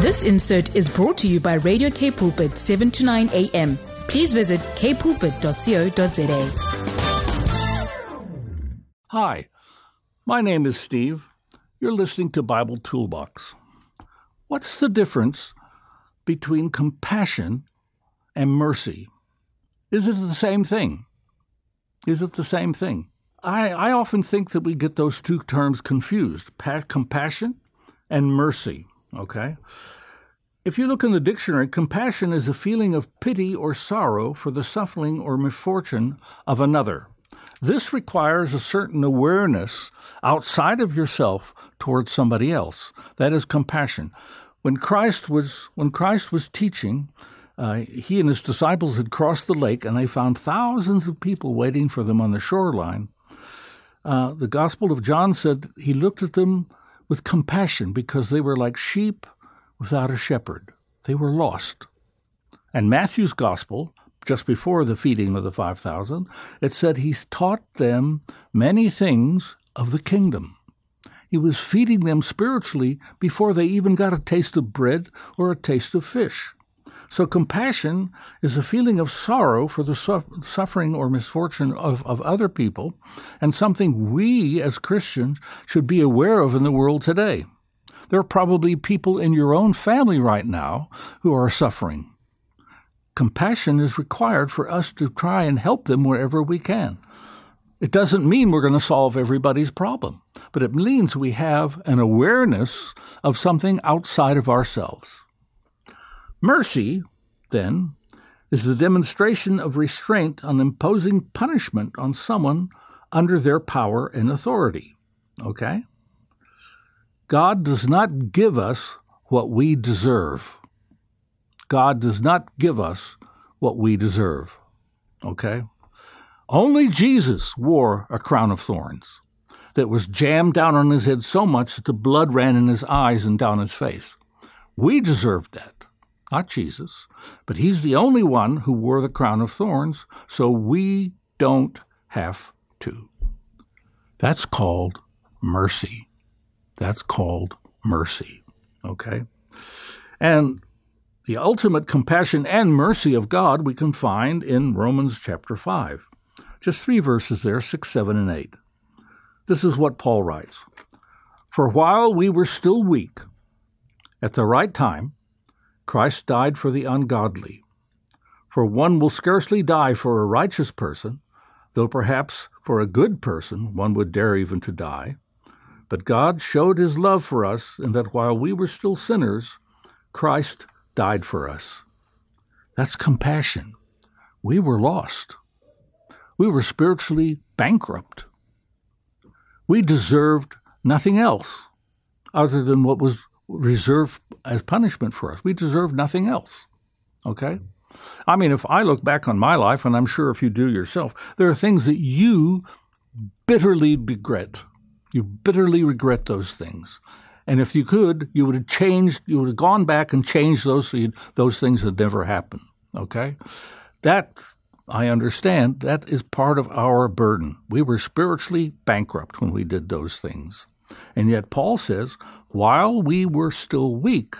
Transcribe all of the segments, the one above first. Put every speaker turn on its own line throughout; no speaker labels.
This insert is brought to you by Radio K Pulpit 7 to 9 a.m. Please visit kpulpit.co.za.
Hi, my name is Steve. You're listening to Bible Toolbox. What's the difference between compassion and mercy? Is it the same thing? Is it the same thing? I, I often think that we get those two terms confused pa- compassion and mercy. Okay? If you look in the dictionary, compassion is a feeling of pity or sorrow for the suffering or misfortune of another. This requires a certain awareness outside of yourself towards somebody else. That is compassion. When Christ was when Christ was teaching, uh, he and his disciples had crossed the lake, and they found thousands of people waiting for them on the shoreline. Uh, the Gospel of John said he looked at them with compassion because they were like sheep without a shepherd. They were lost. And Matthew's Gospel, just before the feeding of the 5,000, it said he taught them many things of the kingdom. He was feeding them spiritually before they even got a taste of bread or a taste of fish. So compassion is a feeling of sorrow for the su- suffering or misfortune of, of other people, and something we as Christians should be aware of in the world today. There are probably people in your own family right now who are suffering. Compassion is required for us to try and help them wherever we can. It doesn't mean we're going to solve everybody's problem, but it means we have an awareness of something outside of ourselves. Mercy, then, is the demonstration of restraint on imposing punishment on someone under their power and authority. Okay? God does not give us what we deserve. God does not give us what we deserve. Okay? Only Jesus wore a crown of thorns that was jammed down on his head so much that the blood ran in his eyes and down his face. We deserved that not Jesus, but he's the only one who wore the crown of thorns, so we don't have to. That's called mercy. That's called mercy. Okay? And the ultimate compassion and mercy of God we can find in Romans chapter 5. Just three verses there, 6, 7, and 8. This is what Paul writes For while we were still weak, at the right time, Christ died for the ungodly. For one will scarcely die for a righteous person, though perhaps for a good person one would dare even to die. But God showed his love for us in that while we were still sinners, Christ died for us. That's compassion. We were lost. We were spiritually bankrupt. We deserved nothing else other than what was reserved as punishment for us. We deserve nothing else. Okay? I mean, if I look back on my life, and I'm sure if you do yourself, there are things that you bitterly regret. You bitterly regret those things. And if you could, you would have changed, you would have gone back and changed those so those things that never happened. Okay? That, I understand, that is part of our burden. We were spiritually bankrupt when we did those things. And yet Paul says, while we were still weak,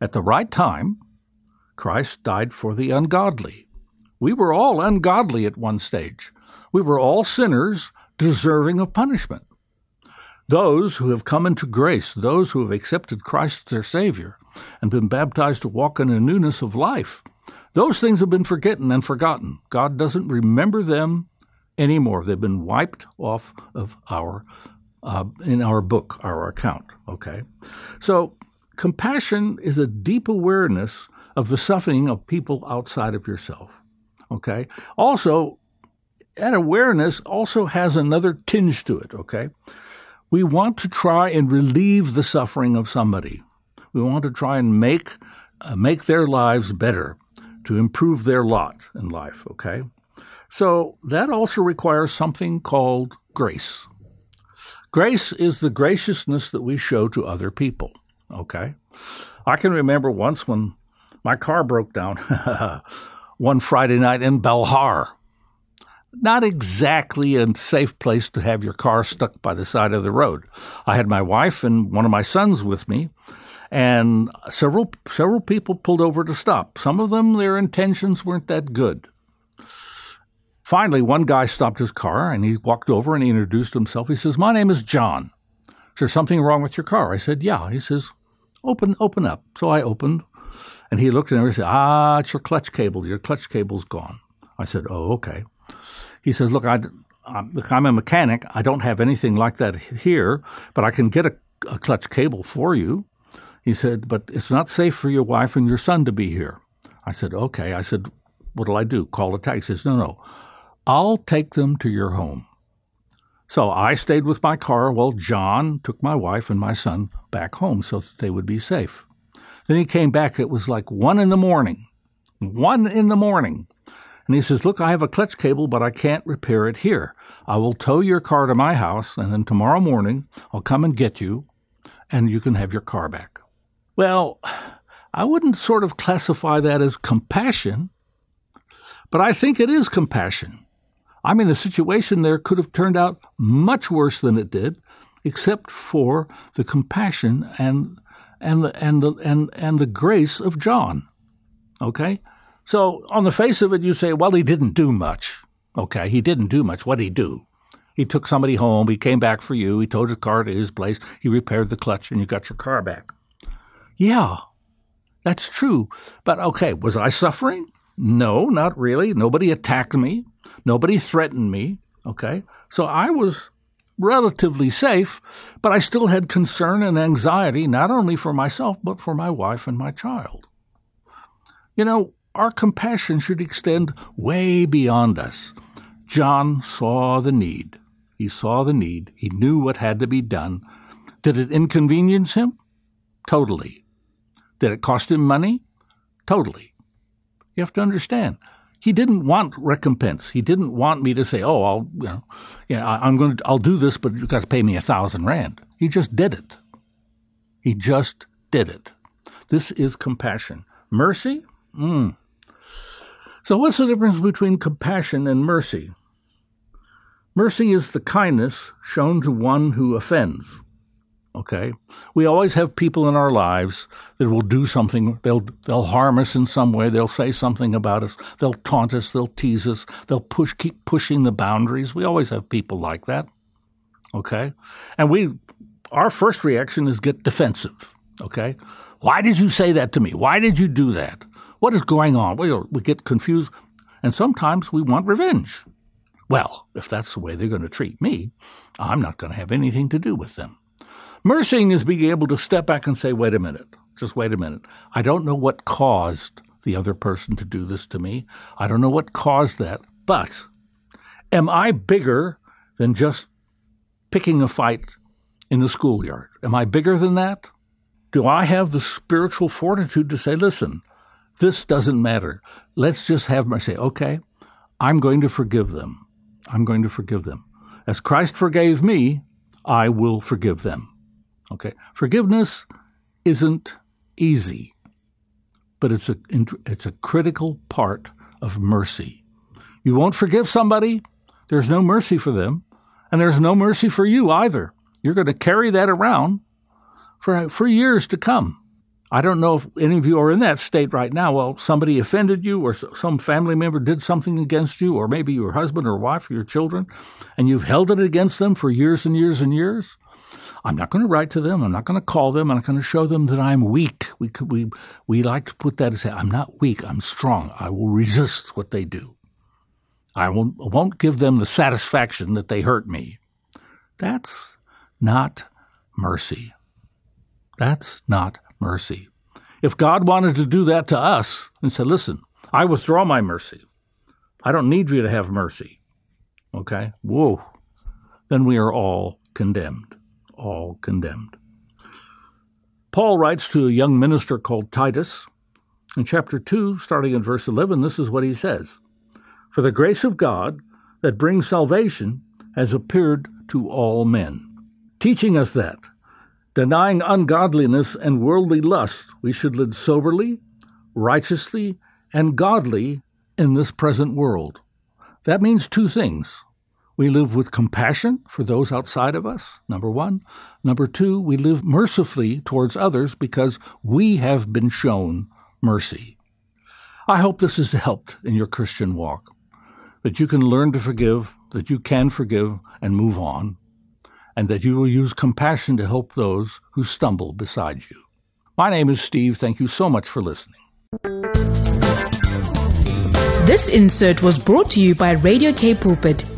at the right time, Christ died for the ungodly. We were all ungodly at one stage. We were all sinners deserving of punishment. Those who have come into grace, those who have accepted Christ as their Savior and been baptized to walk in a newness of life, those things have been forgotten and forgotten. God doesn't remember them anymore. They've been wiped off of our uh, in our book, our account. Okay, so compassion is a deep awareness of the suffering of people outside of yourself. Okay, also that awareness also has another tinge to it. Okay, we want to try and relieve the suffering of somebody. We want to try and make uh, make their lives better, to improve their lot in life. Okay, so that also requires something called grace. Grace is the graciousness that we show to other people. Okay? I can remember once when my car broke down one Friday night in Belhar. not exactly a safe place to have your car stuck by the side of the road. I had my wife and one of my sons with me, and several several people pulled over to stop. Some of them their intentions weren't that good. Finally, one guy stopped his car and he walked over and he introduced himself. He says, "My name is John. Is there something wrong with your car?" I said, "Yeah." He says, "Open, open up." So I opened, and he looked and he said, "Ah, it's your clutch cable. Your clutch cable's gone." I said, "Oh, okay." He says, "Look, I, I'm, look, I'm a mechanic. I don't have anything like that here, but I can get a, a clutch cable for you." He said, "But it's not safe for your wife and your son to be here." I said, "Okay." I said, "What'll I do? Call a taxi?" He says, "No, no. I'll take them to your home." So I stayed with my car while John took my wife and my son back home so that they would be safe. Then he came back. It was like one in the morning. One in the morning. And he says, Look, I have a clutch cable, but I can't repair it here. I will tow your car to my house, and then tomorrow morning I'll come and get you, and you can have your car back. Well, I wouldn't sort of classify that as compassion, but I think it is compassion. I mean, the situation there could have turned out much worse than it did, except for the compassion and and the and the and and the grace of John. Okay, so on the face of it, you say, well, he didn't do much. Okay, he didn't do much. What did he do? He took somebody home. He came back for you. He towed his car to his place. He repaired the clutch, and you got your car back. Yeah, that's true. But okay, was I suffering? No, not really. Nobody attacked me. Nobody threatened me. Okay. So I was relatively safe, but I still had concern and anxiety, not only for myself, but for my wife and my child. You know, our compassion should extend way beyond us. John saw the need. He saw the need. He knew what had to be done. Did it inconvenience him? Totally. Did it cost him money? Totally. You have to understand he didn't want recompense. He didn't want me to say, "Oh, I'll, you know, yeah, I'm going to, I'll do this, but you've got to pay me a thousand rand." He just did it. He just did it. This is compassion. Mercy. Mm. So, what's the difference between compassion and mercy? Mercy is the kindness shown to one who offends. Okay? We always have people in our lives that will do something, they'll they'll harm us in some way, they'll say something about us, they'll taunt us, they'll tease us, they'll push keep pushing the boundaries. We always have people like that. Okay? And we our first reaction is get defensive. Okay? Why did you say that to me? Why did you do that? What is going on? We, we get confused and sometimes we want revenge. Well, if that's the way they're going to treat me, I'm not going to have anything to do with them. Mercying is being able to step back and say, wait a minute, just wait a minute. I don't know what caused the other person to do this to me. I don't know what caused that, but am I bigger than just picking a fight in the schoolyard? Am I bigger than that? Do I have the spiritual fortitude to say, listen, this doesn't matter. Let's just have mercy. Okay, I'm going to forgive them. I'm going to forgive them. As Christ forgave me, I will forgive them. Okay, forgiveness isn't easy, but it's a it's a critical part of mercy. You won't forgive somebody, there's no mercy for them, and there's no mercy for you either. You're going to carry that around for for years to come. I don't know if any of you are in that state right now. Well, somebody offended you, or some family member did something against you, or maybe your husband or wife or your children, and you've held it against them for years and years and years. I'm not going to write to them. I'm not going to call them. I'm not going to show them that I'm weak. We we we like to put that and say I'm not weak. I'm strong. I will resist what they do. I won't, won't give them the satisfaction that they hurt me. That's not mercy. That's not mercy. If God wanted to do that to us and said, listen, I withdraw my mercy. I don't need you to have mercy. Okay? Whoa. Then we are all condemned all condemned. Paul writes to a young minister called Titus. In chapter 2, starting in verse 11, this is what he says For the grace of God that brings salvation has appeared to all men, teaching us that, denying ungodliness and worldly lust, we should live soberly, righteously, and godly in this present world, That means two things. We live with compassion for those outside of us, number one. Number two, we live mercifully towards others because we have been shown mercy. I hope this has helped in your Christian walk, that you can learn to forgive, that you can forgive and move on, and that you will use compassion to help those who stumble beside you. My name is Steve. Thank you so much for listening.
This insert was brought to you by Radio K Pulpit,